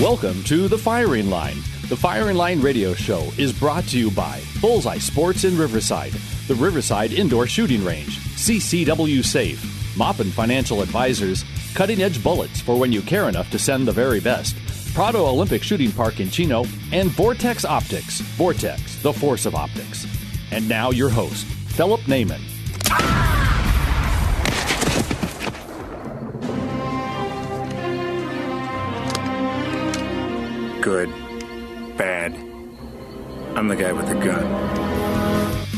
Welcome to The Firing Line. The Firing Line radio show is brought to you by Bullseye Sports in Riverside, the Riverside Indoor Shooting Range, CCW Safe, Moppin Financial Advisors, Cutting Edge Bullets for when you care enough to send the very best, Prado Olympic Shooting Park in Chino, and Vortex Optics. Vortex, the force of optics. And now your host, Philip Naiman. Good. Bad. I'm the guy with the gun.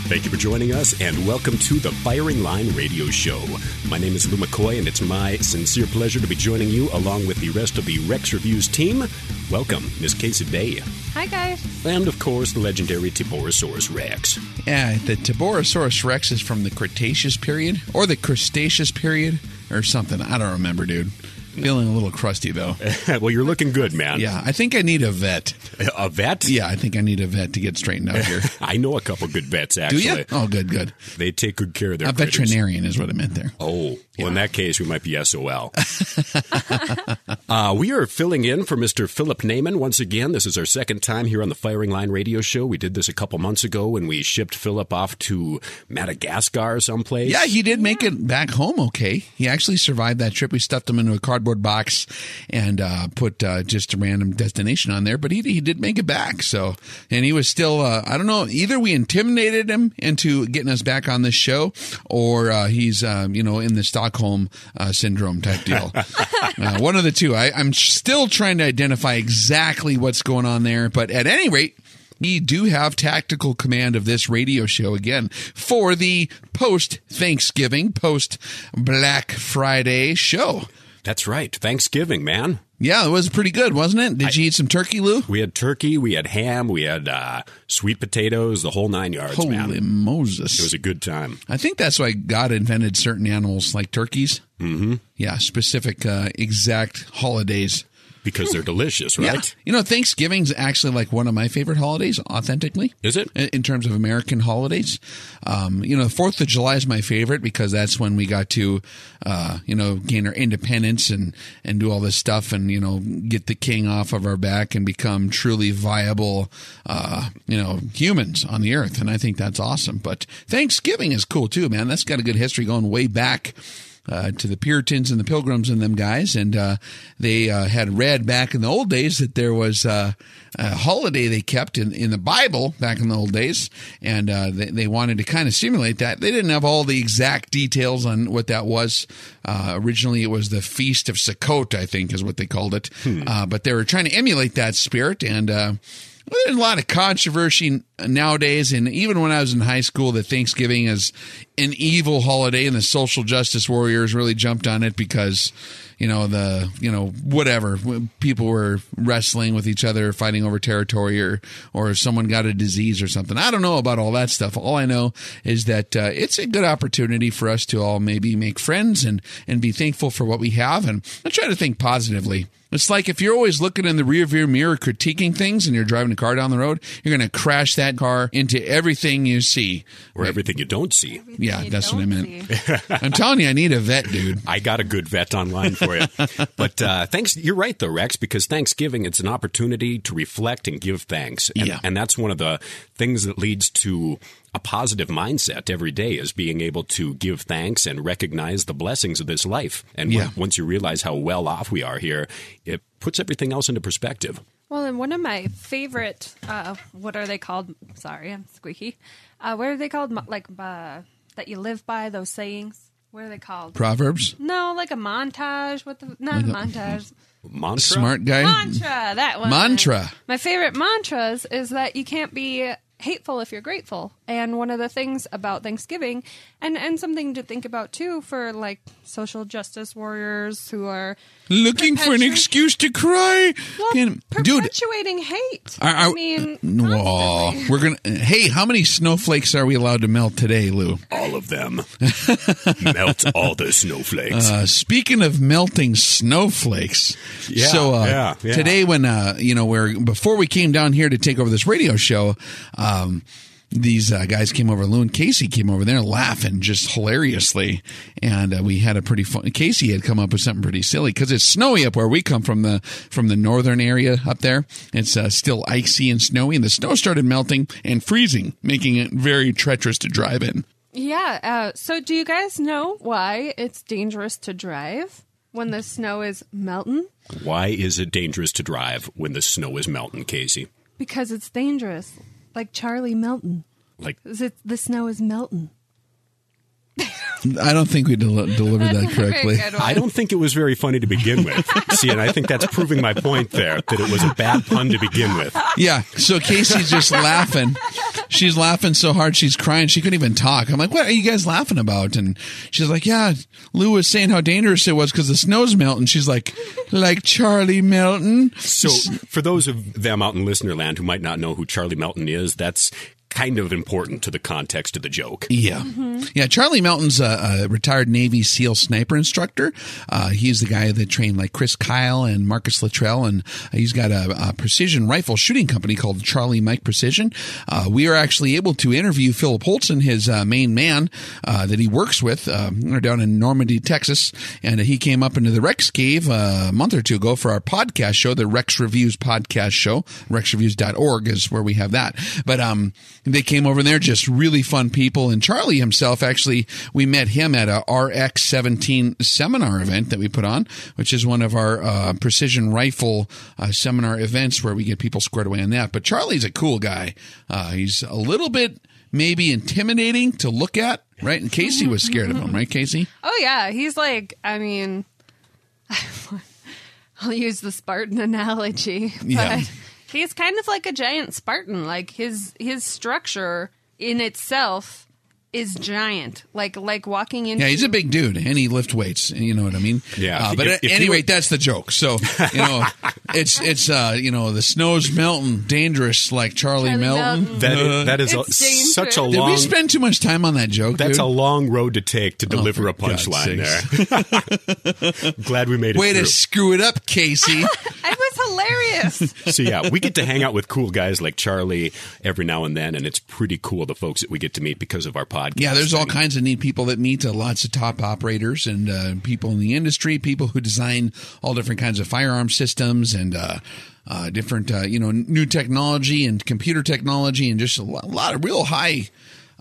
Thank you for joining us, and welcome to the Firing Line Radio Show. My name is Lou McCoy, and it's my sincere pleasure to be joining you along with the rest of the Rex Reviews team. Welcome, Miss Casey Day. Hi, guys. And, of course, the legendary Tiborasaurus Rex. Yeah, the Tiborasaurus Rex is from the Cretaceous period or the Cretaceous period or something. I don't remember, dude. Feeling a little crusty though. well, you're looking good, man. Yeah, I think I need a vet. A vet? Yeah, I think I need a vet to get straightened out here. I know a couple good vets, Do actually. you? Oh, good, good. They take good care of their A critters. veterinarian is what I meant there. Oh, well, in that case, we might be SOL. uh, we are filling in for Mr. Philip Naiman once again. This is our second time here on the Firing Line radio show. We did this a couple months ago when we shipped Philip off to Madagascar someplace. Yeah, he did make it back home okay. He actually survived that trip. We stuffed him into a cardboard box and uh, put uh, just a random destination on there, but he, he did make it back. So, and he was still, uh, I don't know, either we intimidated him into getting us back on this show or uh, he's, um, you know, in the Stockholm uh, syndrome type deal. uh, one of the two. I, I'm still trying to identify exactly what's going on there, but at any rate, we do have tactical command of this radio show again for the post Thanksgiving, post Black Friday show. That's right. Thanksgiving, man. Yeah, it was pretty good, wasn't it? Did you eat some turkey, Lou? We had turkey, we had ham, we had uh, sweet potatoes, the whole nine yards, Holy man. Moses. It was a good time. I think that's why God invented certain animals like turkeys. Mm-hmm. Yeah, specific, uh, exact holidays. Because they're delicious, right? Yeah. You know, Thanksgiving's actually like one of my favorite holidays, authentically. Is it? In terms of American holidays. Um, you know, the 4th of July is my favorite because that's when we got to, uh, you know, gain our independence and, and do all this stuff and, you know, get the king off of our back and become truly viable, uh, you know, humans on the earth. And I think that's awesome. But Thanksgiving is cool too, man. That's got a good history going way back uh, to the Puritans and the Pilgrims and them guys, and uh, they uh, had read back in the old days that there was uh, a holiday they kept in, in the Bible back in the old days, and uh, they, they wanted to kind of simulate that. They didn't have all the exact details on what that was. Uh, originally, it was the Feast of Sukkot, I think, is what they called it, uh, but they were trying to emulate that spirit and. Uh, well, there's a lot of controversy nowadays, and even when I was in high school, that Thanksgiving is an evil holiday, and the social justice warriors really jumped on it because, you know, the you know whatever people were wrestling with each other, fighting over territory, or or someone got a disease or something. I don't know about all that stuff. All I know is that uh, it's a good opportunity for us to all maybe make friends and and be thankful for what we have, and I try to think positively. It's like if you're always looking in the rearview mirror critiquing things and you're driving a car down the road, you're going to crash that car into everything you see. Or everything you don't see. Yeah, You that's what I meant. I'm telling you, I need a vet, dude. I got a good vet online for you. but uh, thanks, you're right though, Rex, because Thanksgiving it's an opportunity to reflect and give thanks, and, Yeah. and that's one of the things that leads to a positive mindset every day is being able to give thanks and recognize the blessings of this life. And Yeah. when- once you realize how well off we are here, it puts everything else into perspective. Well, and one of my favorite, uh, what are they called? Sorry, I'm squeaky. Uh, what are they called? Like uh, that you live by those sayings. What are they called? Proverbs, No, like a montage. What the? Not a montage. Mantra. smart guy. Mantra. That one. Mantra. My favorite mantras is that you can't be hateful if you're grateful. And one of the things about Thanksgiving, and and something to think about too for like social justice warriors who are Looking for an excuse to cry, well, Can- dude. perpetuating hate. Are, are, I mean, Aw, we're gonna. Hey, how many snowflakes are we allowed to melt today, Lou? All of them. Melt all the snowflakes. Uh, speaking of melting snowflakes, Yeah, so uh, yeah, yeah. today when uh, you know where before we came down here to take over this radio show, um, these uh, guys came over. Lou and Casey came over there laughing just hilariously, and uh, we had a pretty fun. Casey had come up with something pretty silly because it's snowy up where we come from the from the northern area up there. It's uh, still icy and snowy, and the snow started melting and freezing, making it very treacherous to drive in. Yeah. Uh, so, do you guys know why it's dangerous to drive when the snow is melting? Why is it dangerous to drive when the snow is melting, Casey? Because it's dangerous, like Charlie Melton. Like the snow is melting. I don't think we del- delivered that correctly. Very good one. I don't think it was very funny to begin with. See, and I think that's proving my point there that it was a bad pun to begin with. Yeah. So Casey's just laughing. She's laughing so hard she's crying. She couldn't even talk. I'm like, what are you guys laughing about? And she's like, yeah, Lou was saying how dangerous it was because the snow's melting. She's like, like Charlie Melton. So, for those of them out in listener land who might not know who Charlie Melton is, that's kind of important to the context of the joke. Yeah. Yeah. Charlie Melton's a, a retired Navy SEAL sniper instructor. Uh, he's the guy that trained like Chris Kyle and Marcus Luttrell, and he's got a, a precision rifle shooting company called Charlie Mike Precision. Uh, we are actually able to interview Philip Holtzen, his uh, main man uh, that he works with. Uh, they're down in Normandy, Texas, and he came up into the Rex Cave uh, a month or two ago for our podcast show, the Rex Reviews podcast show. RexReviews.org is where we have that. But um, they came over there, just really fun people. And Charlie himself, actually, we met him at a RX17 seminar event that we put on, which is one of our uh, precision rifle uh, seminar events where we get people squared away on that. But Charlie's a cool guy. Uh, he's a little bit maybe intimidating to look at, right? And Casey was scared of him, right, Casey? Oh yeah, he's like. I mean, I'll use the Spartan analogy, but Yeah. He's kind of like a giant Spartan. Like his his structure in itself is giant. Like like walking into. Yeah, he's a big dude, and he lift weights. You know what I mean? Yeah. Uh, but If- at if any you- rate, that's the joke. So you know, it's it's uh, you know the snow's melting, dangerous like Charlie, Charlie Melton. Melton. That is, that is a, It's dangerous. such a Did we spend too much time on that joke? that's dude? a long road to take to deliver for a punchline there. Glad we made it way through. to screw it up, Casey. It was hilarious. so yeah, we get to hang out with cool guys like Charlie every now and then, and it's pretty cool the folks that we get to meet because of our podcast. Yeah, there's all kinds of neat people that meet uh, lots of top operators and uh, people in the industry, people who design all different kinds of firearm systems and uh, uh, different, uh, you know, new technology and computer technology and just a lot, a lot of real high.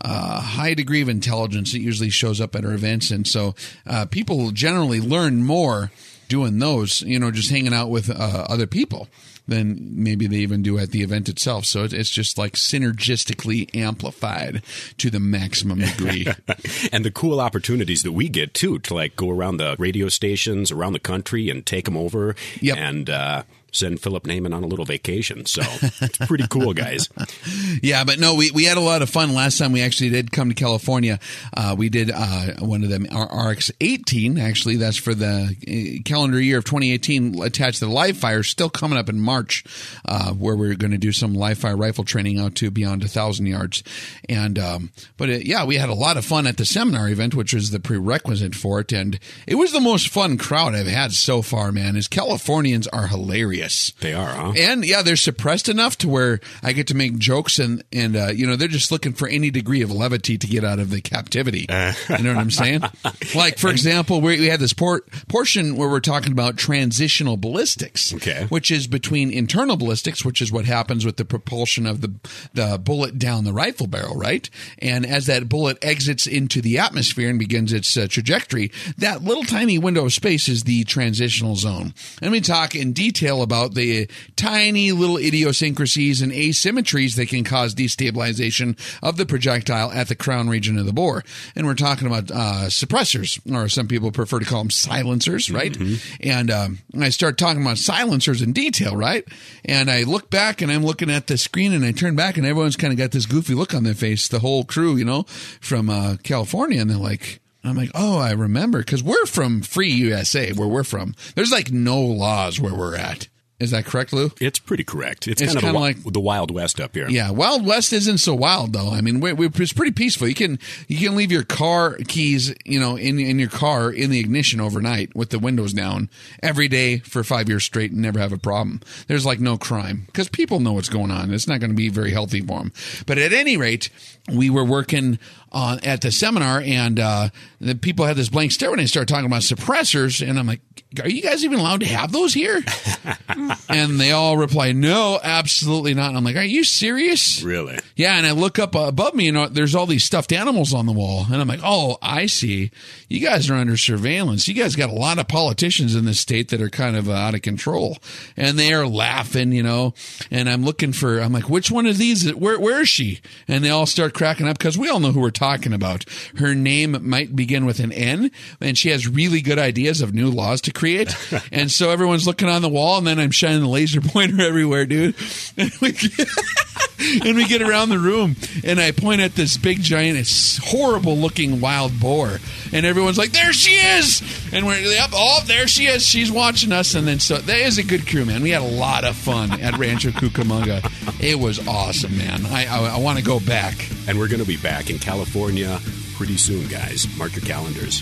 Uh, high degree of intelligence that usually shows up at our events, and so uh, people generally learn more doing those. You know, just hanging out with uh, other people than maybe they even do at the event itself. So it's just like synergistically amplified to the maximum degree. and the cool opportunities that we get too to like go around the radio stations around the country and take them over Yep. and uh, send Philip Naiman on a little vacation. So it's pretty cool, guys. yeah, but no, we, we had a lot of fun last time we actually did come to California. Uh, we did uh, one of them, RX 18, actually. That's for the uh, calendar year of 2018 attached to the live fire, still coming up in March, uh, where we're going to do some live fire rifle training out to beyond a thousand yards. And, um, but uh, yeah, we had a lot of fun at the seminar event, which was the prerequisite for it. And it was the most fun crowd I've had so far, man, is Californians are hilarious. They are, huh? And yeah, they're suppressed enough to where I get to make jokes and and uh, you know they're just looking for any degree of levity to get out of the captivity. you know what I'm saying? Like for example, we, we had this por- portion where we're talking about transitional ballistics, Okay. which is between internal ballistics, which is what happens with the propulsion of the the bullet down the rifle barrel, right? And as that bullet exits into the atmosphere and begins its uh, trajectory, that little tiny window of space is the transitional zone. And we talk in detail about the tiny little idiosyncrasies and asymmetries that can cause destabilization of the projectile at the crown region of the bore. And we're talking about uh, suppressors, or some people prefer to call them silencers, right? And um, I start talking about silencers in detail, right? right? And I look back and I'm looking at the screen and I turn back and everyone's kind of got this goofy look on their face, the whole crew, you know, from uh, California. And they're like, I'm like, oh, I remember because we're from free USA, where we're from. There's like no laws where we're at. Is that correct, Lou? It's pretty correct. It's, It's kind of kinda the, like- like the Wild West up here. Yeah, Wild West isn't so wild though. I mean, we we it's pretty peaceful. You can you can leave your car keys, you know, in in your car in the ignition overnight with the windows down every day for five years straight and never have a problem. There's like no crime because people know what's going on. It's not going to be very healthy for them. But at any rate, we were working on at the seminar and uh, the people had this blank stare when they started talking about suppressors, and I'm like, "Are you guys even allowed to have those here?" and they all reply, "No, absolutely not." And I'm like, "Are you serious?" Really? Yeah, and I look up above me, and there's all these stuffed animals on the wall, and I'm like, "Oh, I see. You guys are under surveillance. You guys got a lot of politicians in this state that are kind of uh, out of control, and they are laughing, you know." And I'm looking for, I'm like, "Which one of these? is- Where, where is she?" And they all start cracking up because we all know who we're talking about. Her name might begin with an N, and she has really good ideas of new laws to create. and so everyone's looking on the wall, and then I'm shining the laser pointer everywhere, dude. And we get, around the room, and I point at this big, giant, horrible looking wild boar, and everyone's like, "There she is!" And we're, yep, oh, there she is. She's watching us, and then so that is a good crew, man. We had a lot of fun at Rancho Cucamonga. It was awesome, man. I I, I want to go back. And we're going to be back in California pretty soon, guys. Mark your calendars.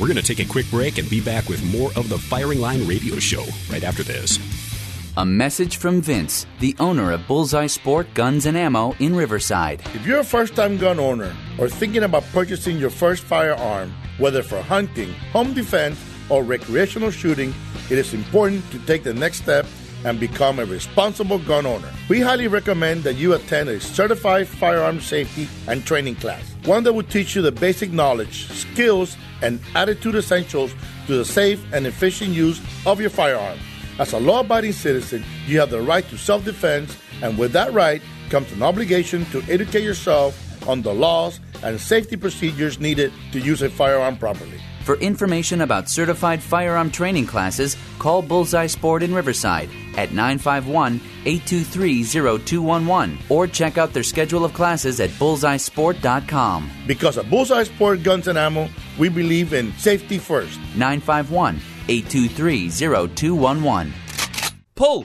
We're going to take a quick break and be back with more of the Firing Line radio show right after this. A message from Vince, the owner of Bullseye Sport Guns and Ammo in Riverside. If you're a first time gun owner or thinking about purchasing your first firearm, whether for hunting, home defense, or recreational shooting, it is important to take the next step and become a responsible gun owner. We highly recommend that you attend a certified firearm safety and training class, one that will teach you the basic knowledge, skills, and attitude essentials to the safe and efficient use of your firearm. As a law abiding citizen, you have the right to self defense, and with that right comes an obligation to educate yourself on the laws and safety procedures needed to use a firearm properly. For information about certified firearm training classes, call Bullseye Sport in Riverside at 951 823 0211 or check out their schedule of classes at bullseyesport.com. Because at Bullseye Sport Guns and Ammo, we believe in safety first. 951 823 0211. Pull!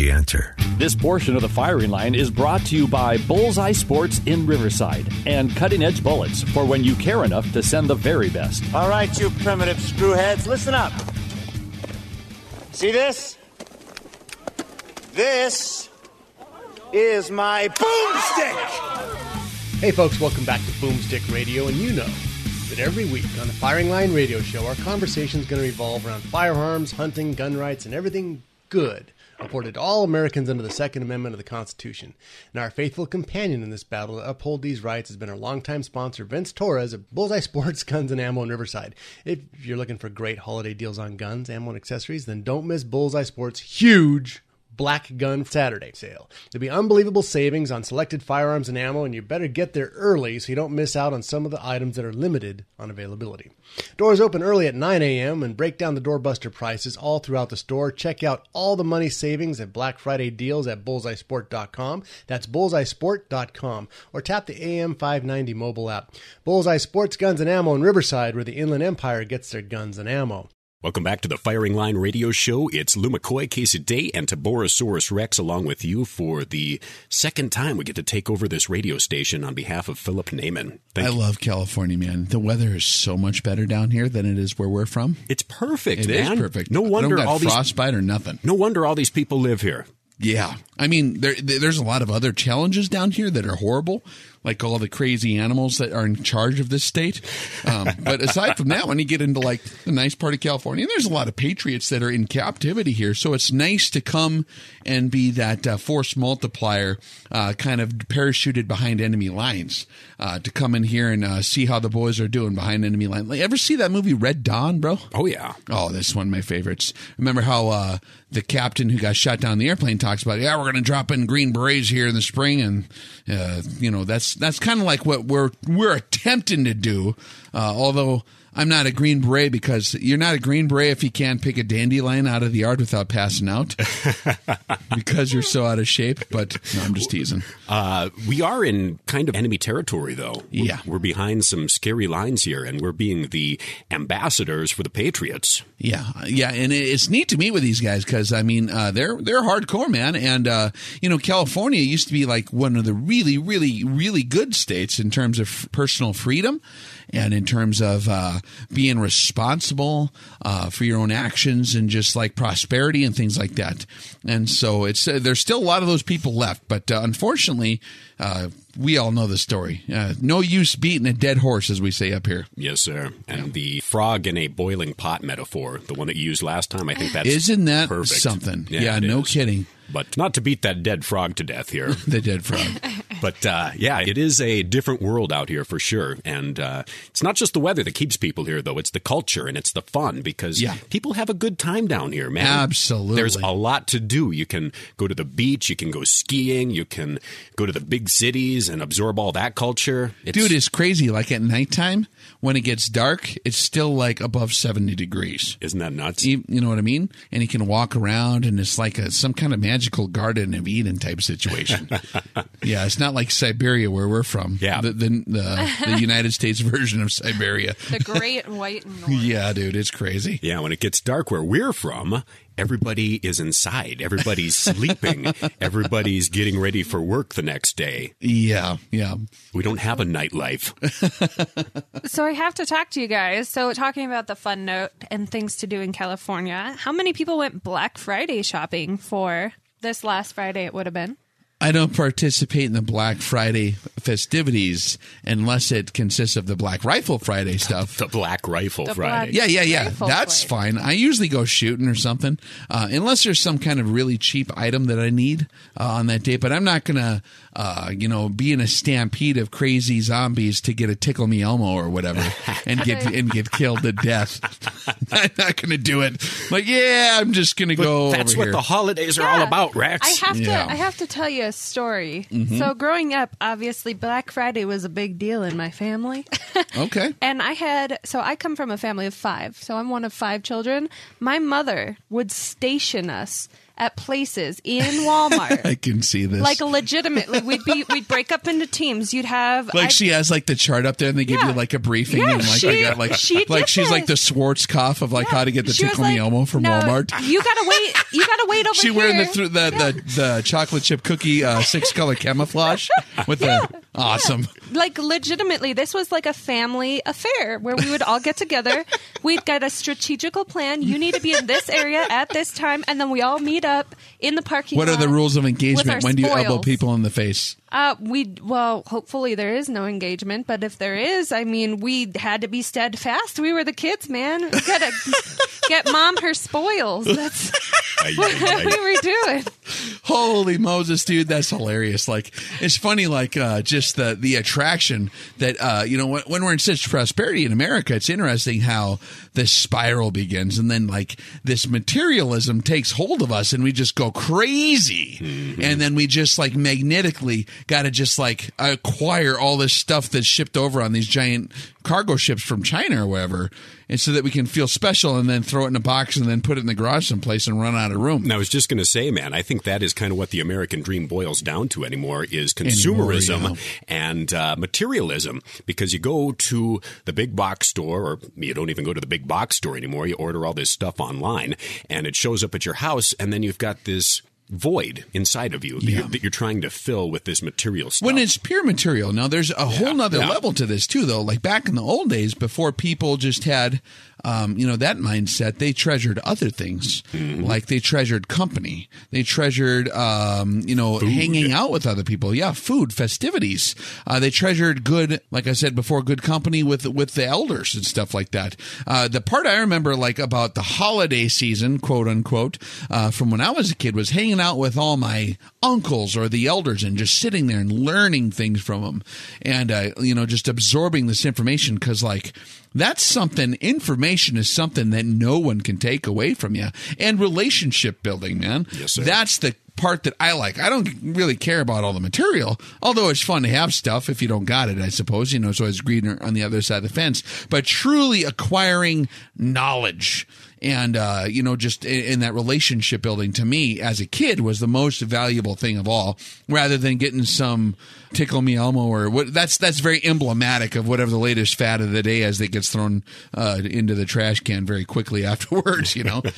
The answer. This portion of the firing line is brought to you by Bullseye Sports in Riverside and Cutting Edge Bullets for when you care enough to send the very best. All right, you primitive screwheads, listen up. See this? This is my boomstick. Hey, folks, welcome back to Boomstick Radio, and you know that every week on the Firing Line Radio Show, our conversation is going to revolve around firearms, hunting, gun rights, and everything good afforded all Americans under the Second Amendment of the Constitution. And our faithful companion in this battle to uphold these rights has been our longtime sponsor, Vince Torres of Bullseye Sports Guns and Ammo in Riverside. If you're looking for great holiday deals on guns, ammo, and accessories, then don't miss Bullseye Sports' huge Black Gun Saturday sale. There'll be unbelievable savings on selected firearms and ammo, and you better get there early so you don't miss out on some of the items that are limited on availability. Doors open early at 9 a.m. and break down the doorbuster prices all throughout the store. Check out all the money savings and Black Friday deals at bullseyesport.com. That's bullseyesport.com. Or tap the AM 590 mobile app. Bullseye Sports Guns and Ammo in Riverside, where the Inland Empire gets their guns and ammo. Welcome back to the Firing Line Radio Show. It's Lou McCoy, Casey Day, and Tiborasaurus Rex along with you for the second time we get to take over this radio station on behalf of Philip Naiman. Thank I you. love California, man. The weather is so much better down here than it is where we're from. It's perfect, It is man. perfect. No wonder all these frostbite or nothing. No wonder all these people live here. Yeah, I mean, there, there's a lot of other challenges down here that are horrible, like all the crazy animals that are in charge of this state. Um, but aside from that, when you get into like the nice part of California, there's a lot of patriots that are in captivity here. So it's nice to come and be that uh, force multiplier, uh, kind of parachuted behind enemy lines, uh, to come in here and uh, see how the boys are doing behind enemy lines. Like, ever see that movie Red Dawn, bro? Oh yeah. Oh, this is one of my favorites. Remember how uh, the captain who got shot down the airplane talks about, yeah, we're going to drop in green berets here in the spring, and uh, you know that's that's kind of like what we're we're attempting to do. Uh, although I'm not a green beret because you're not a green beret if you can't pick a dandelion out of the yard without passing out because you're so out of shape. But no, I'm just teasing. Uh, we are in kind of enemy territory, though. Yeah. we're behind some scary lines here, and we're being the ambassadors for the Patriots. Yeah, yeah, and it's neat to meet with these guys because I mean uh, they're they're hardcore, man, and uh, you know California used to be like one of the really, really, really good states in terms of f- personal freedom and in terms of uh, being responsible uh, for your own actions and just like prosperity and things like that. And so it's uh, there's still a lot of those people left, but uh, unfortunately, uh, we all know the story. Uh, no use beating a dead horse, as we say up here. Yes, sir. And the frog in a boiling pot metaphor, the one that you used last time, I think that's Isn't that perfect. something? Yeah, it no is. kidding. But not to beat that dead frog to death here. the dead frog. But uh, yeah, it is a different world out here for sure. And uh, it's not just the weather that keeps people here, though. It's the culture and it's the fun because Yeah. people have a good time down here, man. Absolutely. There's a lot to do. You can go to the beach, you can go skiing, you can go to the big cities and absorb all that culture. It's, Dude, it's crazy. Like at nighttime, when it gets dark, it's still like above 70 degrees. isn't that nuts? You, you know what I mean? And you can walk around, and it's like a, some kind of magical Garden of Eden type situation. yeah, it's not like Siberia where we're from. Yeah. The, the, the, the United States version of Siberia. The great white and orange. Yeah, dude, it's crazy. Yeah, when it gets dark where we're from, everybody is inside. Everybody's sleeping. Everybody's getting ready for work the next day. Yeah, yeah. We don't have a nightlife. So I have to talk to you guys. So talking about the fun note and things to do in California, how many people went Black Friday shopping for this last Friday? It would have been. I don't participate in the Black Friday festivities unless it consists of the Black Rifle Friday stuff. The Black Rifle The Friday. Yeah, yeah, yeah. Rifle That's Friday. fine. I usually go shooting or something, uh, unless there's some kind of really cheap item that I need uh, on that day. But I'm not gonna, uh, you know, be in a stampede of crazy zombies to get a tickle me Elmo or whatever and get and get killed to death. I'm not gonna do it. Like, yeah, I'm just gonna But go. that's over what here. the holidays are all about, Rex. I have Yeah. to. I have to tell you a story. Mm-hmm. So growing up, obviously Black Friday was a big deal in my family. okay. And I had, so I come from a family of five. So I'm one of five children. My mother would station us at places in Walmart. I can see this. like legitimately, we'd be we'd break up into teams. You'd have Like I'd- she has like the chart up there, and they give Yeah. you like a briefing, Yeah, and like she- I got like she like she's like the this. Schwarzkopf of like how to get the tickle like, from "No, Walmart. You gotta wait. You gotta wait over She here. wearing the the, the the chocolate chip cookie uh, six color camouflage with the awesome. like legitimately this was like a family affair where we would all get together we'd get a strategical plan you need to be in this area at this time and then we all meet up in the parking lot. What are the rules of engagement? When do you elbow people in the face? Uh we well hopefully there is no engagement but if there is i mean we had to be steadfast. We were the kids man. We gotta get mom her spoils. That's what we were doing Holy Moses, dude, that's hilarious. Like it's funny, like uh, just the the attraction that uh, you know when, when we're in such prosperity in America, it's interesting how this spiral begins, and then like this materialism takes hold of us, and we just go crazy, and then we just like magnetically got to just like acquire all this stuff that's shipped over on these giant cargo ships from China or wherever, and so that we can feel special and then throw it in a box and then put it in the garage someplace and run out of room. And I was just going to say, man, I think that is kind of what the American dream boils down to anymore is consumerism Anymore, and uh, materialism. Because you go to the big box store, or you don't even go to the big box store anymore. You order all this stuff online, and it shows up at your house, and then you've got this void inside of you that, you're, that you're trying to fill with this material stuff. When it's pure material. Now, there's a whole nother yeah. level to this, too, though. Like back in the old days, before people just had, um, you know, that mindset, they treasured other things. Mm-hmm. Like they treasured company. They treasured, um, you know, hanging out with other people. Yeah, food, festivities. Uh, they treasured good, like I said before, good company with with the elders and stuff like that. Uh, the part I remember, like about the holiday season, quote unquote, uh, from when I was a kid, was hanging out with all my uncles or the elders and just sitting there and learning things from them, and uh, you know, just absorbing this information because like that's something information is something that no one can take away from you. And relationship building man. Yes, sir. that's the part that i like. I don't really care about all the material although it's fun to have stuff if you don't got it i suppose. You know it's always greener on the other side of the fence. But truly acquiring knowledge and uh, you know just in, in that relationship building to me as a kid was the most valuable thing of all rather than getting some tickle me elmo or what that's that's very emblematic of whatever the latest fad of the day is that gets thrown uh, into the trash can very quickly afterwards you know?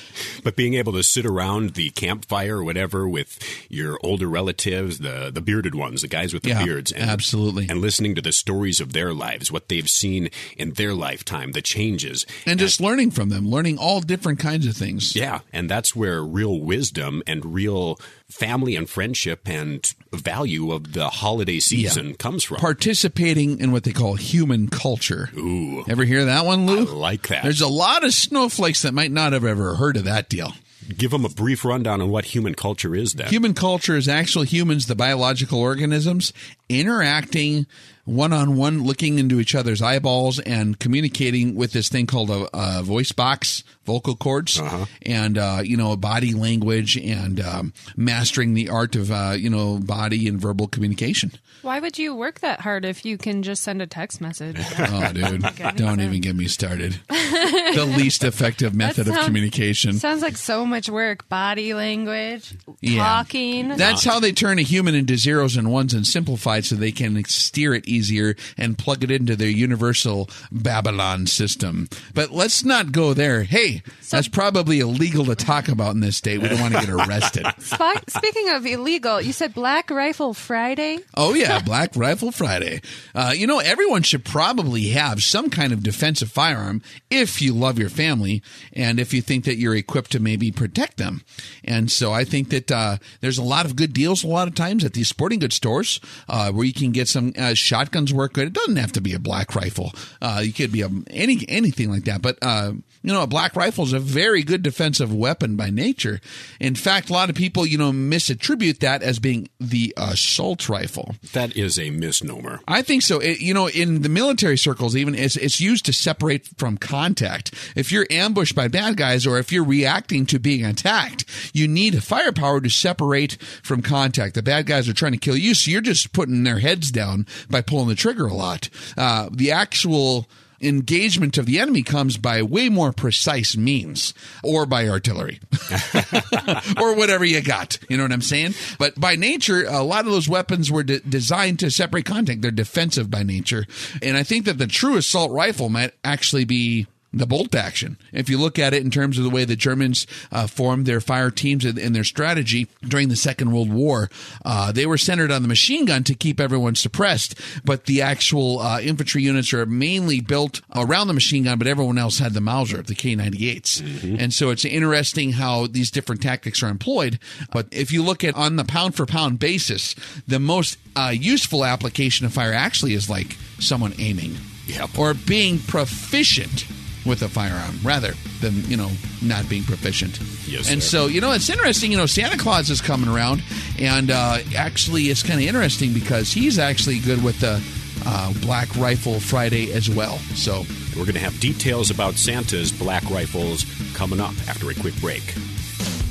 But being able to sit around the campfire or whatever with your older relatives, the the bearded ones, the guys with the Yeah, beards, and, absolutely, and listening to the stories of their lives, what they've seen in their lifetime, the changes, and just learning from them learning all different kinds of things. Yeah, and that's where real wisdom and real family and friendship and value of the holiday season comes from. participating in what they call human culture. Ooh. Ever hear that one, Lou? I like that. There's a lot of snowflakes that might not have ever heard of that deal. Give them a brief rundown on what human culture is then. Human culture is actual humans, the biological organisms, interacting one on one, looking into each other's eyeballs and communicating with this thing called a, a voice box, vocal cords, and uh, you know body language and um, mastering the art of uh, you know body and verbal communication. Why would you work that hard if you can just send a text message? Oh, dude, don't even get me started. the least effective method of communication. Sounds like so much work. Body language, Yeah. talking. That's how they turn a human into zeros and ones and simplify it so they can steer it easier and plug it into their universal Babylon system. But let's not go there. Hey, that's probably illegal to talk about in this state. We don't want to get arrested. Sp- Speaking of illegal, you said Black Rifle Friday. Oh yeah, Black Rifle Friday. Uh, you know, everyone should probably have some kind of defensive firearm if you love your family and if you think that you're equipped to maybe protect them. And so I think that uh, there's a lot of good deals a lot of times at these sporting goods stores uh, where you can get some uh, shotguns work good. It doesn't have to be a black rifle. Uh, you could be a, any anything like that, but. Uh, you know, a black rifle is a very good defensive weapon by nature. In fact, a lot of people, you know, misattribute that as being the assault rifle. That is a misnomer. I think so. It, you know, in the military circles, even it's, it's used to separate from contact. If you're ambushed by bad guys or if you're reacting to being attacked, you need firepower to separate from contact. The bad guys are trying to kill you, so you're just putting their heads down by pulling the trigger a lot. Uh, the actual engagement of the enemy comes by way more precise means or by artillery or whatever you got. You know what I'm saying? But by nature, a lot of those weapons were de- designed to separate contact. They're defensive by nature. And I think that the true assault rifle might actually be the bolt action. If you look at it in terms of the way the Germans uh, formed their fire teams and, and their strategy during the Second World War, uh, they were centered on the machine gun to keep everyone suppressed. But the actual uh, infantry units are mainly built around the machine gun, but everyone else had the Mauser, the K 98s. And so it's interesting how these different tactics are employed. But if you look at on the pound for pound basis, the most uh, useful application of fire actually is like someone aiming Yep. or being proficient with a firearm rather than you know not being proficient Yes, and sir. so you know it's interesting you know santa claus is coming around and uh, actually it's kind of interesting because he's actually good with the uh, black rifle friday as well so We're going to have details about Santa's black rifles coming up after a quick break.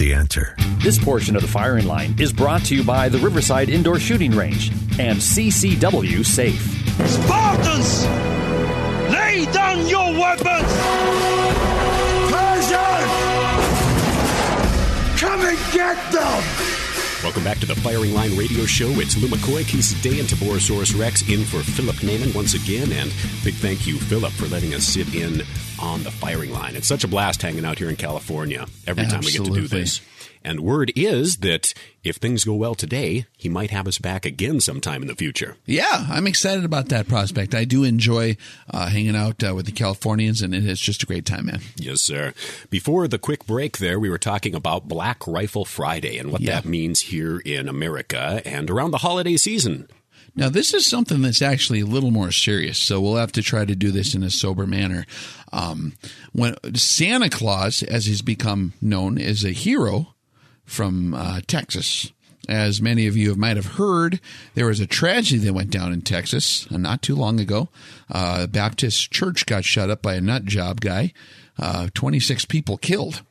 The answer. This portion of the firing line is brought to you by the Riverside Indoor Shooting Range and CCW Safe. Spartans! Lay down your weapons! Persians! Come and get them! Welcome back to the Firing Line Radio Show. It's Lou McCoy, Casey Day, and Tiborasaurus Rex in for Philip Naiman once again. And big thank you, Philip, for letting us sit in on the firing line. It's such a blast hanging out here in California every time we get to do this. And word is that if things go well today, he might have us back again sometime in the future. Yeah, I'm excited about that prospect. I do enjoy uh, hanging out uh, with the Californians, and it's just a great time, man. Yes, sir. Before the quick break there, we were talking about Black Rifle Friday and what Yeah. that means here in America and around the holiday season. Now, this is something that's actually a little more serious, so we'll have to try to do this in a sober manner. Um, when Santa Claus, as he's become known, is a hero from uh, Texas. As many of you might have heard, there was a tragedy that went down in Texas uh, not too long ago. Uh, Baptist church got shut up by a nut job guy. Uh, 26 people killed.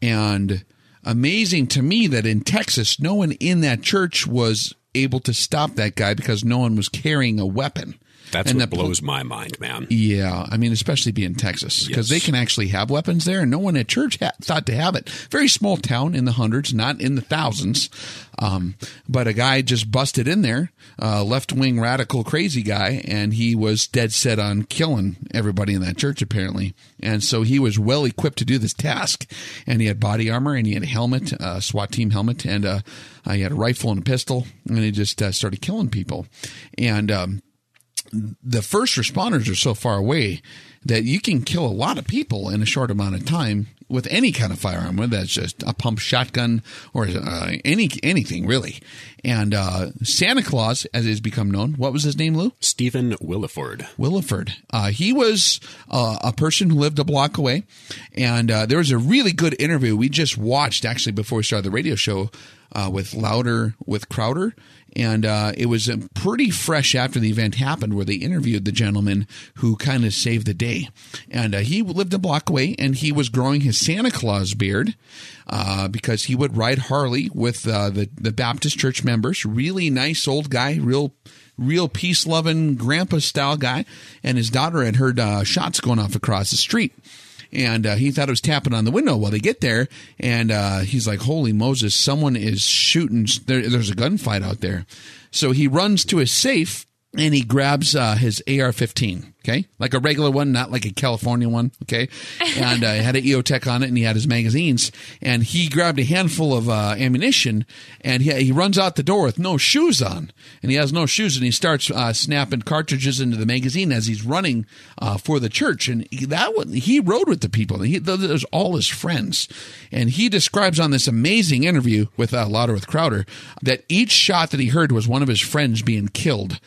And amazing to me that in Texas, no one in that church was able to stop that guy because no one was carrying a weapon. That's And what the blows my mind, man. yeah, I mean, especially being Texas because they can actually have weapons there, and no one at church ha- thought to have it. Very small town in the hundreds, not in the thousands. Um, but a guy just busted in there, uh, left wing radical crazy guy, and he was dead set on killing everybody in that church apparently. And so he was well equipped to do this task, and he had body armor, and he had a helmet, a SWAT team helmet, and uh, uh, he had a rifle and a pistol, and he just uh, started killing people. And um, the first responders are so far away that you can kill a lot of people in a short amount of time with any kind of firearm, whether that's just a pump shotgun or uh, any anything really. And uh, Santa Claus, as it has become known, what was his name, Lou? Stephen Willeford. Willeford. Uh, he was uh, a person who lived a block away, and uh, there was a really good interview we just watched actually before we started the radio show uh, with Louder with Crowder, and uh, it was pretty fresh after the event happened, where they interviewed the gentleman who kind of saved the day, and uh, he lived a block away, and he was growing his Santa Claus beard uh, because he would ride Harley with uh, the the Baptist church members. Really nice old guy, real real peace loving grandpa style guy. And his daughter had heard uh, shots going off across the street. And uh, he thought it was tapping on the window. Well, they get there, and uh, he's like, "Holy Moses! Someone is shooting. There, there's a gunfight out there." So he runs to his safe and he grabs uh, his AR-15. Okay, like a regular one, not like a California one. Okay, and uh, it had an EOTech on it, and he had his magazines, and he grabbed a handful of uh, ammunition, and he he runs out the door with no shoes on, and he has no shoes, and he starts uh, snapping cartridges into the magazine as he's running uh, for the church, and he, that one, he rode with the people. He, those all his friends, and he describes on this amazing interview with uh, Louder with Crowder that each shot that he heard was one of his friends being killed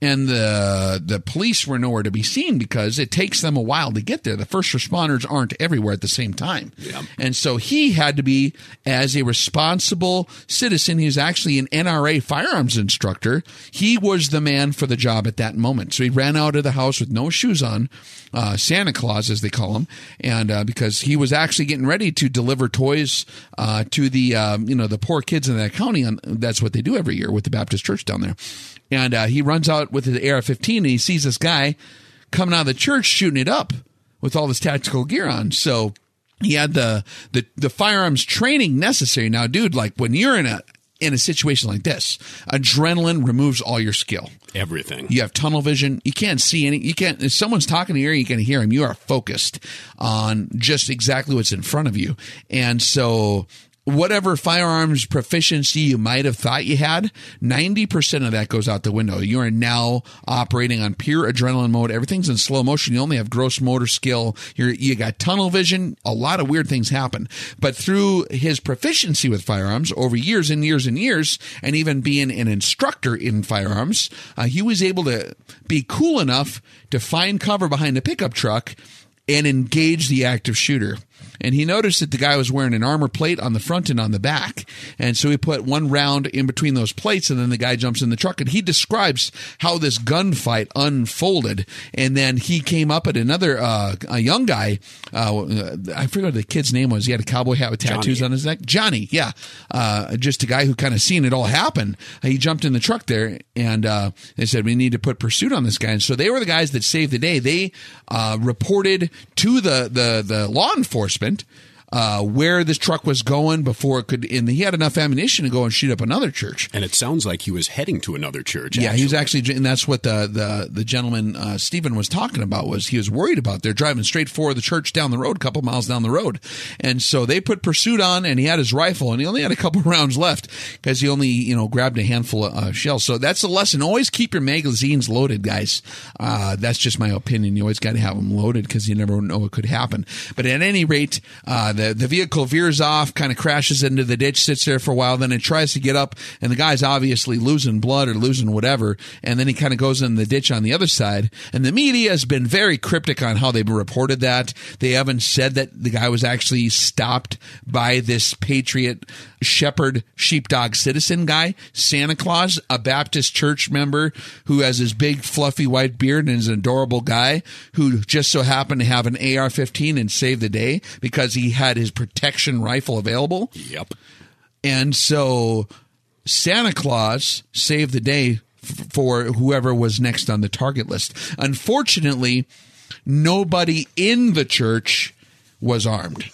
and the the police were nowhere to be seen because it takes them a while to get there. The first responders aren't everywhere at the same time, and so he had to be as a responsible citizen. He's actually an NRA firearms instructor. He was the man for the job at that moment. So he ran out of the house with no shoes on, uh, Santa Claus as they call him, and uh, because he was actually getting ready to deliver toys uh, to the um, you know the poor kids in that county. And that's what they do every year with the Baptist church down there. And uh, he runs out with his AR-15 and he sees this guy coming out of the church shooting it up with all this tactical gear on. So he had the, the the firearms training necessary. Now, dude, like when you're in a in a situation like this, adrenaline removes all your skill. Everything. You have tunnel vision. You can't see any. You can't. If someone's talking to you, you can hear him. You are focused on just exactly what's in front of you, and so whatever firearms proficiency you might have thought you had, 90% of that goes out the window. You are now operating on pure adrenaline mode. Everything's in slow motion. You only have gross motor skill. You're, you got tunnel vision. A lot of weird things happen. But through his proficiency with firearms over years and years and years, and even being an instructor in firearms, uh, he was able to be cool enough to find cover behind a pickup truck and engage the active shooter and he noticed that the guy was wearing an armor plate on the front and on the back. And so he put one round in between those plates, and then the guy jumps in the truck. And he describes how this gunfight unfolded. And then he came up at another uh, a young guy. Uh, I forget what the kid's name was. He had a cowboy hat with tattoos Johnny. on his neck. Johnny, yeah, uh, just a guy who kind of seen it all happen. He jumped in the truck there, and uh, they said we need to put pursuit on this guy. And so they were the guys that saved the day. They uh, reported to the the the law enforcement and uh, where this truck was going before it could. And he had enough ammunition to go and shoot up another church. And it sounds like he was heading to another church. Yeah, he was actually, and that's what the the the gentleman uh, Stephen was talking about. Was he was worried about? They're driving straight for the church down the road, a couple miles down the road, and so they put pursuit on, and he had his rifle, and he only had a couple rounds left because he only you know grabbed a handful of uh, shells. So that's the lesson. Always keep your magazines loaded, guys. Uh, that's just my opinion. You always got to have them loaded because you never know what could happen. But at any rate, uh, the the vehicle veers off, kind of crashes into the ditch, sits there for a while, then it tries to get up, and the guy's obviously losing blood or losing whatever, and then he kind of goes in the ditch on the other side. And the media has been very cryptic on how they've reported that. They haven't said that the guy was actually stopped by this patriot shepherd sheepdog citizen guy, Santa Claus, a Baptist church member who has his big fluffy white beard and is an adorable guy who just so happened to have an AR-15 and save the day because he had his protection rifle available. Yep. And so Santa Claus saved the day f- for whoever was next on the target list. Unfortunately, nobody in the church was armed.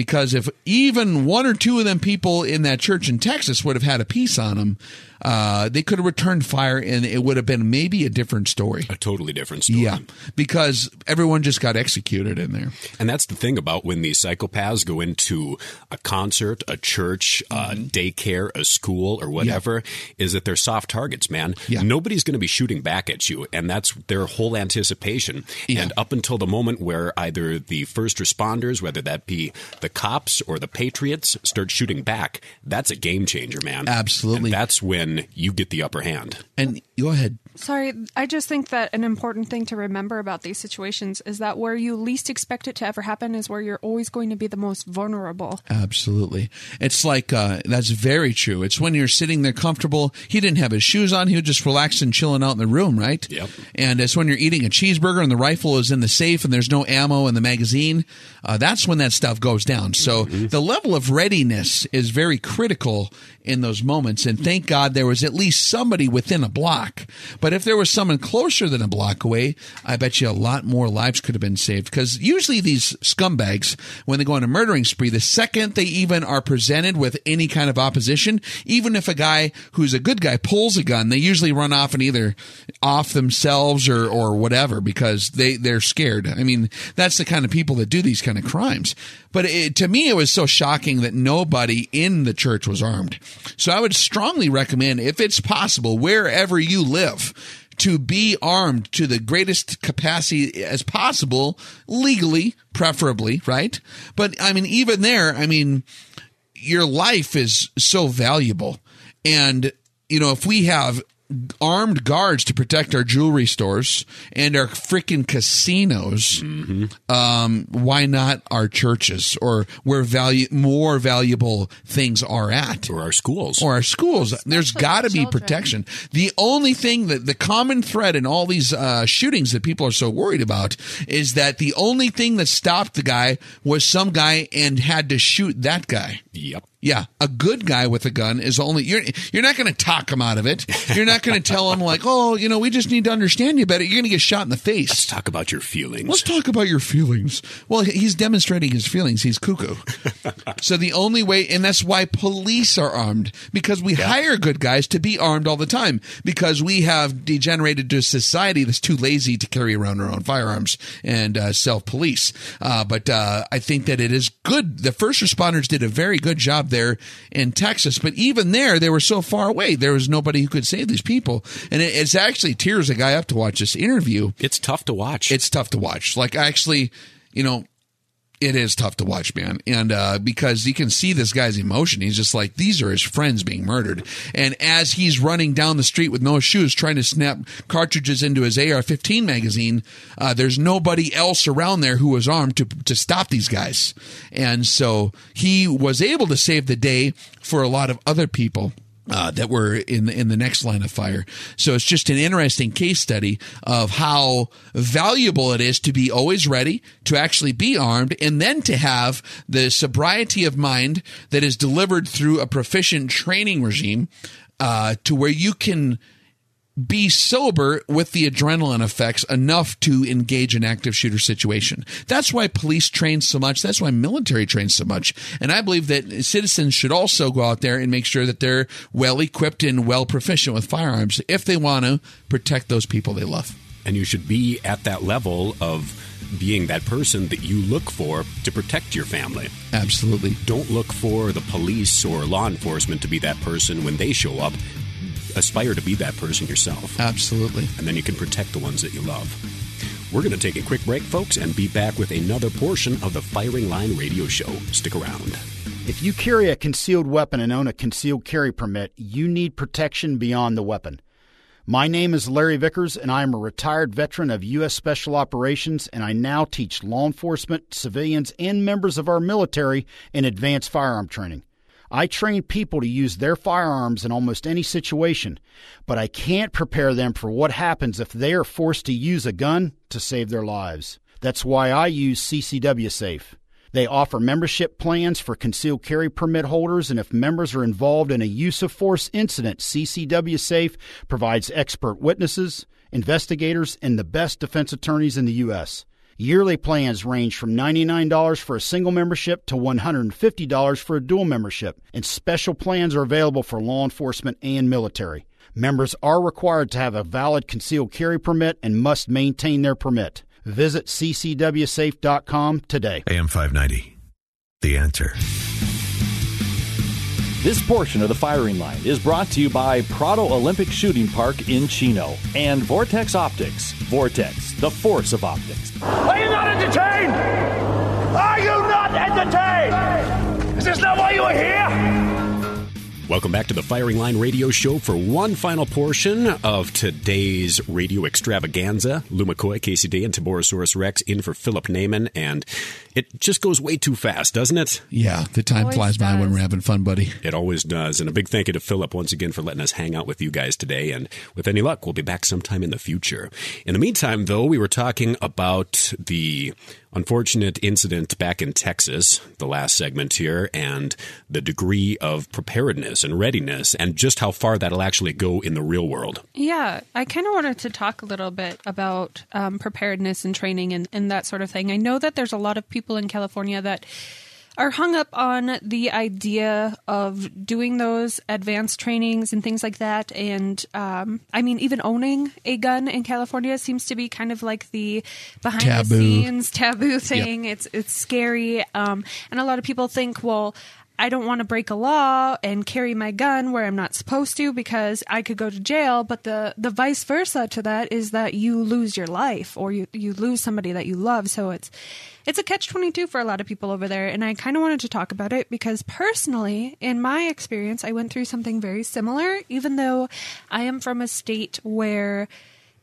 Because if even one or two of them people in that church in Texas would have had a piece on them, uh, they could have returned fire and it would have been maybe a different story. A totally different story. Yeah, because everyone just got executed in there. And that's the thing about when these psychopaths go into a concert, a church, a daycare, a school, or whatever, is that they're soft targets, man. Nobody's going to be shooting back at you. And that's their whole anticipation. And up until the moment where either the first responders, whether that be the cops or the patriots, start shooting back, that's a game changer, man. Absolutely. And that's when you get the upper hand. And go ahead. Sorry, I just think that an important thing to remember about these situations is that where you least expect it to ever happen is where you're always going to be the most vulnerable. Absolutely. It's like, uh, that's very true. It's when you're sitting there comfortable. He didn't have his shoes on. He was just relaxing, chilling out in the room, right? Yep. And it's when you're eating a cheeseburger and the rifle is in the safe and there's no ammo in the magazine. Uh, that's when that stuff goes down. So the level of readiness is very critical in those moments. And thank God there was at least somebody within a block. But if there was someone closer than a block away, I bet you a lot more lives could have been saved. Because usually these scumbags, when they go on a murdering spree, the second they even are presented with any kind of opposition, even if a guy who's a good guy pulls a gun, they usually run off and either off themselves or, or whatever because they, they're scared. I mean, that's the kind of people that do these kind of crimes. But it, to me, it was so shocking that nobody in the church was armed. So I would strongly recommend, if it's possible, wherever you live, to be armed to the greatest capacity as possible, legally, preferably, right? But I mean, even there, I mean, your life is so valuable. And, you know, if we have armed guards to protect our jewelry stores and our freaking casinos, um, why not our churches or where value more valuable things are at, or our schools, or our schools? There's got to be protection. The only thing that the common thread in all these uh, shootings that people are so worried about is that the only thing that stopped the guy was some guy and had to shoot that guy. Yep. Yeah, a good guy with a gun is only you're you're not going to talk him out of it. You're not going to tell him like, "Oh, you know, we just need to understand you better." You're going to get shot in the face. Let's talk about your feelings. Let's talk about your feelings. Well, he's demonstrating his feelings. He's cuckoo. so the only way, and that's why police are armed because we hire good guys to be armed all the time because we have degenerated to a society that's too lazy to carry around our own firearms and uh, self police. Uh, but uh, I think that it is good. The first responders did a very good job there in Texas, but even there, they were so far away. There was nobody who could save these people, and it, it's actually tears a guy up to watch this interview. It's tough to watch. It's tough to watch. Like actually, you know, it is tough to watch, man. And uh, because you can see this guy's emotion. He's just like, these are his friends being murdered. And as he's running down the street with no shoes, trying to snap cartridges into his AR 15 magazine, uh, there's nobody else around there who was armed to, to stop these guys. And so he was able to save the day for a lot of other people uh, that were in in the next line of fire. So it's just an interesting case study of how valuable it is to be always ready, to actually be armed, and then to have the sobriety of mind that is delivered through a proficient training regime, uh, to where you can be sober with the adrenaline effects enough to engage an active shooter situation. That's why police train so much. That's why military trains so much. And I believe that citizens should also go out there and make sure that they're well equipped and well proficient with firearms if they want to protect those people they love. And you should be at that level of being that person that you look for to protect your family. Absolutely. Don't look for the police or law enforcement to be that person when they show up aspire to be that person yourself. Absolutely. And then you can protect the ones that you love. We're going to take a quick break, folks, and be back with another portion of the Firing Line Radio Show. Stick around. If you carry a concealed weapon and own a concealed carry permit, you need protection beyond the weapon. My name is Larry Vickers, and I am a retired veteran of U.S. Special Operations, and I now teach law enforcement, civilians, and members of our military in advanced firearm training. I train people to use their firearms in almost any situation, but I can't prepare them for what happens if they are forced to use a gun to save their lives. That's why I use CCW Safe. They offer membership plans for concealed carry permit holders, and if members are involved in a use of force incident, CCW Safe provides expert witnesses, investigators, and the best defense attorneys in the U.S. Yearly plans range from $99 for a single membership to $150 for a dual membership, and special plans are available for law enforcement and military. Members are required to have a valid concealed carry permit and must maintain their permit. Visit ccwsafe.com today. AM 590. The answer. This portion of the firing line is brought to you by Prado Olympic Shooting Park in Chino and Vortex Optics. Vortex, the force of optics. Are you not entertained? Are you not entertained? Is this not why you are here? Welcome back to the Firing Line Radio Show for one final portion of today's radio extravaganza. Lou McCoy, Casey Day, and Tiborasaurus Rex in for Philip Naiman, and it just goes way too fast, doesn't it? Yeah, the time Always flies by when we're having fun, buddy. It always does. And a big thank you to Philip once again for letting us hang out with you guys today. And with any luck, we'll be back sometime in the future. In the meantime, though, we were talking about the unfortunate incident back in Texas, the last segment here, and the degree of preparedness and readiness, and just how far that'll actually go in the real world. Yeah, I kind of wanted to talk a little bit about um, preparedness and training and, and that sort of thing. I know that there's a lot of people in California that are hung up on the idea of doing those advanced trainings and things like that. And um, I mean, even owning a gun in California seems to be kind of like the behind Taboo. the scenes taboo thing. It's it's scary, um, and a lot of people think, well. I don't want to break a law and carry my gun where I'm not supposed to because I could go to jail. But the, the vice versa to that is that you lose your life or you, you lose somebody that you love. So it's, it's a catch 22 for a lot of people over there. And I kind of wanted to talk about it because personally, in my experience, I went through something very similar, even though I am from a state where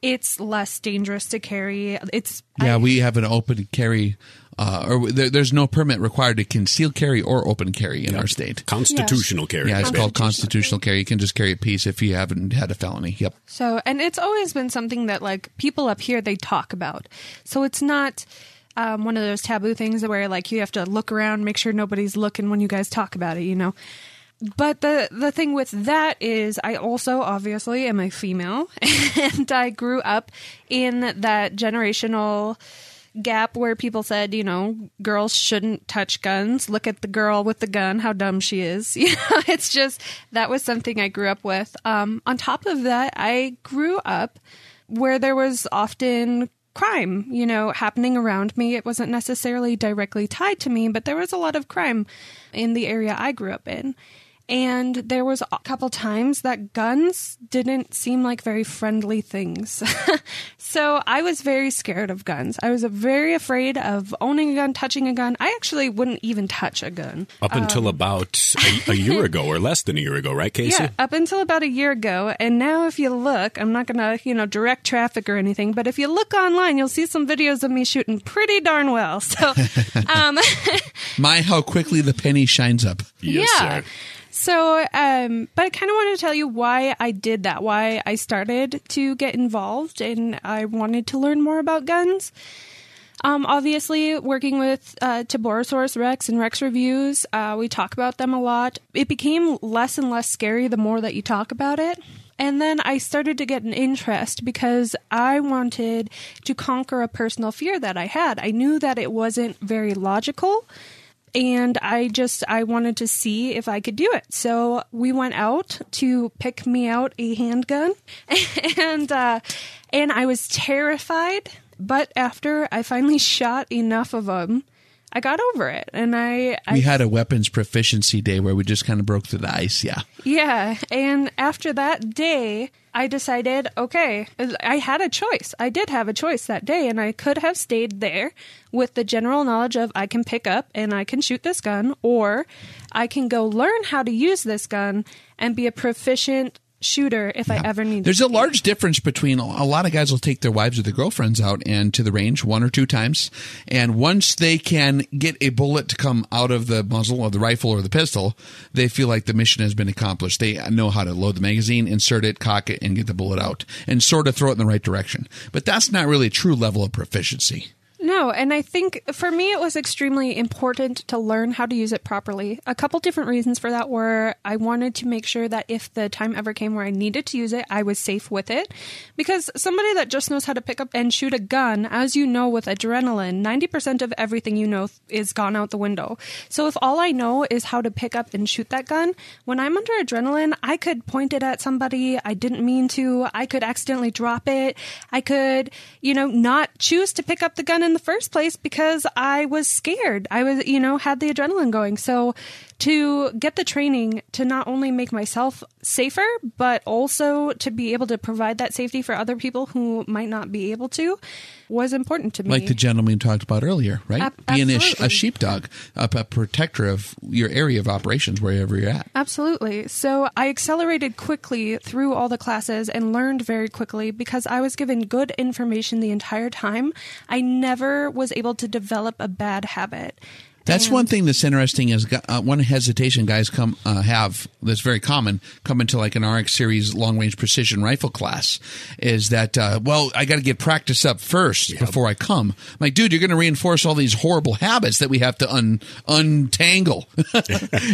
it's less dangerous to carry. It's, Yeah, we have an open carry, uh, or there, there's no permit required to conceal carry or open carry in our state. Constitutional carry. Yeah, it's called constitutional carry. You can just carry a piece if you haven't had a felony. Yep. So, and it's always been something that like people up here they talk about. So it's not um, one of those taboo things where like you have to look around, make sure nobody's looking when you guys talk about it, you know. But the the thing with that is, I also obviously am a female, and I grew up in that generational gap where people said, you know, girls shouldn't touch guns. Look at the girl with the gun, how dumb she is. You know, it's just that was something I grew up with. Um, on top of that, I grew up where there was often crime, you know, happening around me. It wasn't necessarily directly tied to me, but there was a lot of crime in the area I grew up in. And there was a couple times that guns didn't seem like very friendly things. so I was very scared of guns. I was very afraid of owning a gun, touching a gun. I actually wouldn't even touch a gun. Up until Um, about a, a year ago or less than a year ago, right, Casey? Yeah, up until about a year ago. And now, if you look, I'm not going to, you know, direct traffic or anything, but if you look online, you'll see some videos of me shooting pretty darn well. So, um, My, how quickly the penny shines up. Yes, yeah. So, um, but I kind of want to tell you why I did that, why I started to get involved and I wanted to learn more about guns. Um, obviously, working with uh, Tiborasaurus Rex and Rex Reviews, uh, we talk about them a lot. It became less and less scary the more that you talk about it. And then I started to get an interest because I wanted to conquer a personal fear that I had. I knew that it wasn't very logical and I just I wanted to see if I could do it. So we went out to pick me out a handgun, and uh, and I was terrified. But after I finally shot enough of them, I got over it, and I, I We had a weapons proficiency day where we just kind of broke through the ice. Yeah. yeah, and after that day, I decided, okay, I had a choice. I did have a choice that day, and I could have stayed there with the general knowledge of I can pick up and I can shoot this gun, or I can go learn how to use this gun and be a proficient shooter if I ever need There's a large difference between a lot of guys will take their wives or their girlfriends out and to the range one or two times, and once they can get a bullet to come out of the muzzle of the rifle or the pistol, they feel like the mission has been accomplished. They know how to load the magazine, insert it, cock it, and get the bullet out, and sort of throw it in the right direction. But that's not really a true level of proficiency. No, and I think for me it was extremely important to learn how to use it properly. A couple different reasons for that were I wanted to make sure that if the time ever came where I needed to use it, I was safe with it. Because somebody that just knows how to pick up and shoot a gun, as you know with adrenaline, 90% of everything you know is gone out the window. So if all I know is how to pick up and shoot that gun, when I'm under adrenaline, I could point it at somebody I didn't mean to. I could accidentally drop it. I could, you know, not choose to pick up the gun in the first place because I was scared. I was, you know, had the adrenaline going. So to get the training to not only make myself safer, but also to be able to provide that safety for other people who might not be able to was important to me. Like the gentleman we talked about earlier, right? Ab- Being a, sh- a sheepdog, a, a protector of your area of operations wherever you're at. Absolutely. So I accelerated quickly through all the classes and learned very quickly because I was given good information the entire time. I never was able to develop a bad habit. That's one thing that's interesting is uh, one hesitation guys come uh, have that's very common come into like an RX series long range precision rifle class is that uh, well I got to get practice up first before I come. I'm like dude, you're going to reinforce all these horrible habits that we have to un untangle,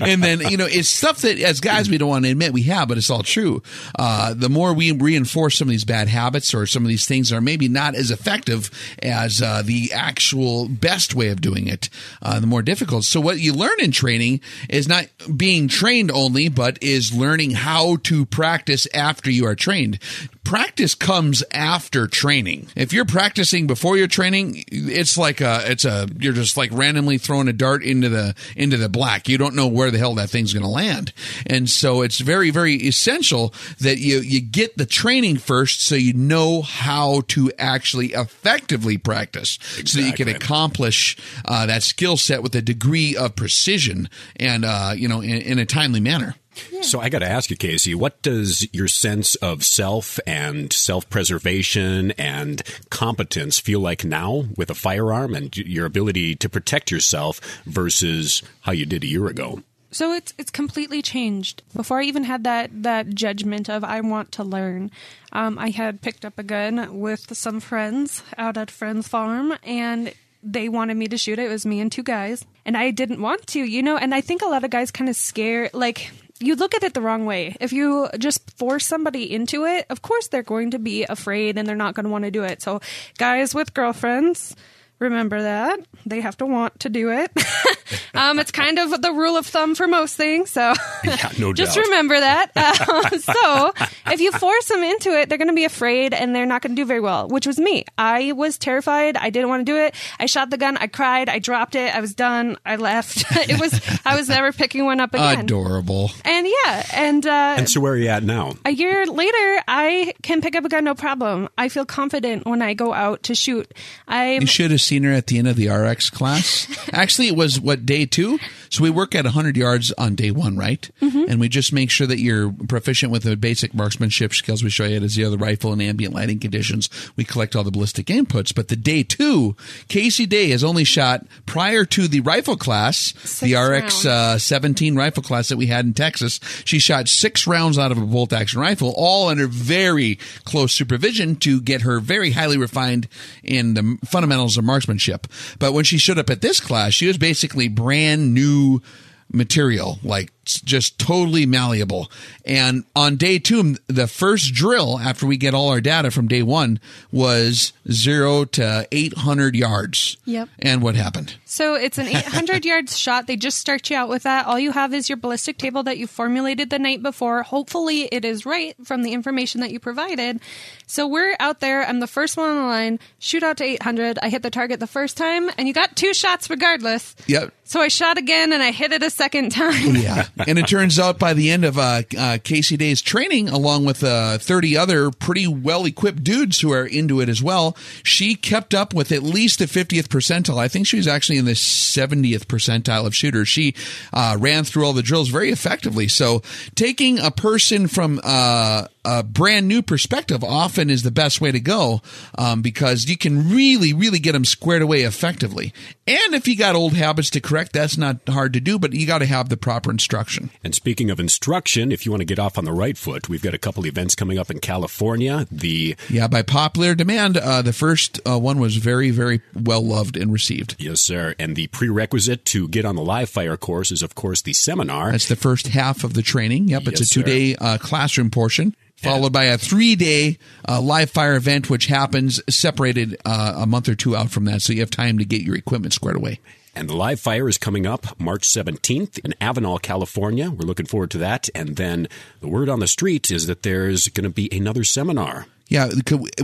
and then you know it's stuff that as guys we don't want to admit we have, but it's all true. Uh, the more we reinforce some of these bad habits or some of these things that are maybe not as effective as uh, the actual best way of doing it, uh, the more difficult. So what you learn in training is not being trained only, but is learning how to practice after you are trained. Practice comes after training. If you're practicing before you're training, it's like a, it's a, you're just like randomly throwing a dart into the, into the black. You don't know where the hell that thing's going to land. And so it's very, very essential that you, you get the training first so you know how to actually effectively practice so that you can accomplish uh, that skill set with a degree of precision and, uh, you know, in, in a timely manner. So I got to ask you, Casey, what does your sense of self and self preservation and competence feel like now with a firearm and your ability to protect yourself versus how you did a year ago? So it's it's completely changed. Before I even had that that judgment of I want to learn, um, I had picked up a gun with some friends out at friend's farm, and they wanted me to shoot it. It was me and two guys, and I didn't want to, you know. And I think a lot of guys kind of scare like you look at it the wrong way. If you just force somebody into it, of course they're going to be afraid and they're not going to want to do it. So, guys with girlfriends, remember that they have to want to do it. um, it's kind of the rule of thumb for most things. So yeah, no just doubt. remember that. Uh, so if you force them into it, they're going to be afraid and they're not going to do very well, which was me. I was terrified. I didn't want to do it. I shot the gun. I cried. I dropped it. I was done. I left. it was, I was never picking one up again. Adorable. And yeah. And, uh, And so where are you at now? a year later, I can pick up a gun no problem. I feel confident when I go out to shoot. I You should have seen her at the end of the RX class. Actually, it was what day two. So we work at 100 yards on day one, right? Mhm. And we just make sure that you're proficient with the basic marksmanship skills we show you as the rifle and ambient lighting conditions. We collect all the ballistic inputs. But the day two, Casey Day has only shot prior to the rifle class, the RX uh, 17 rifle class that we had in Texas. She shot six rounds out of a bolt action rifle, all under very close supervision to get her very highly refined in the fundamentals of marksmanship. But when she showed up at this class, she was basically brand new material, like just totally malleable. And on day two, the first drill after we get all our data from day one was zero to 800 yards. Yep. And what happened? So it's an 800 yards shot. They just start you out with that. All you have is your ballistic table that you formulated the night before. Hopefully, it is right from the information that you provided. So we're out there. I'm the first one on the line. Shoot out to 800. I hit the target the first time, and you got two shots regardless. Yep. So I shot again, and I hit it a second time. Yeah. and it turns out by the end of uh, uh, Casey Day's training, along with uh, 30 other pretty well equipped dudes who are into it as well, she kept up with at least the 50th percentile. I think she was actually in the 70th percentile of shooters. She uh, ran through all the drills very effectively. So taking a person from uh, a brand new perspective often is the best way to go um, because you can really, really get them squared away effectively. And if you got old habits to correct, that's not hard to do, but you got to have the proper instruction. And speaking of instruction, if you want to get off on the right foot, we've got a couple events coming up in California. The Yeah, by popular demand, uh, the first uh, one was very, very well loved and received. yes, sir, and the prerequisite to get on the live fire course is, of course, the seminar. That's the first half of the training. Yep, it's Yes, a two day uh, classroom portion. Followed by a three day uh, live fire event, which happens separated uh, a month or two out from that. So you have time to get your equipment squared away. And the live fire is coming up March 17th in Avenal, California. We're looking forward to that. And then the word on the street is that there's going to be another seminar. Yeah,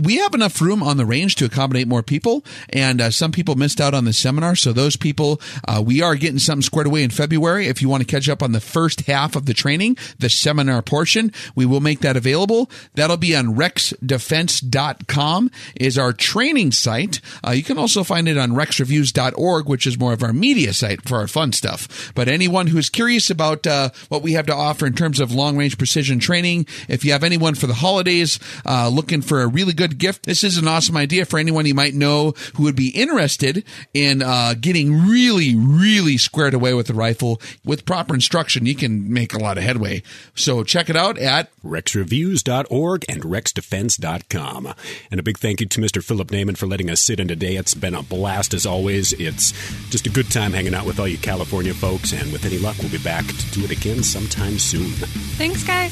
we have enough room on the range to accommodate more people, and uh, some people missed out on the seminar. So those people, uh, we are getting something squared away in February. If you want to catch up on the first half of the training, the seminar portion, we will make that available. That'll be on rexdefense.com is our training site. Uh, you can also find it on rexreviews.org, which is more of our media site for our fun stuff. But anyone who's curious about uh, what we have to offer in terms of long range precision training, if you have anyone for the holidays uh, looking for a really good gift, this is an awesome idea for anyone you might know who would be interested in uh, getting really, really squared away with the rifle. With proper instruction, you can make a lot of headway. So check it out at rexreviews.org and rexdefense.com. And a big thank you to Mr. Philip Naiman for letting us sit in today. It's been a blast as always. It's just a good time hanging out with all you California folks. And with any luck, we'll be back to do it again sometime soon. Thanks, guys.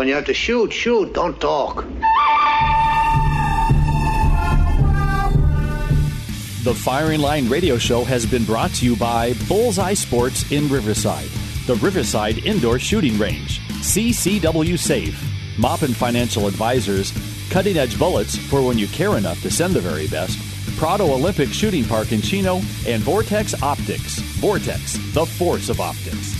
When you have to shoot, shoot, don't talk. The Firing Line Radio Show has been brought to you by Bullseye Sports in Riverside, the Riverside Indoor Shooting Range, CCW Safe, Moppin Financial Advisors, Cutting Edge Bullets for when you care enough to send the very best, Prado Olympic Shooting Park in Chino, and Vortex Optics. Vortex, the force of optics.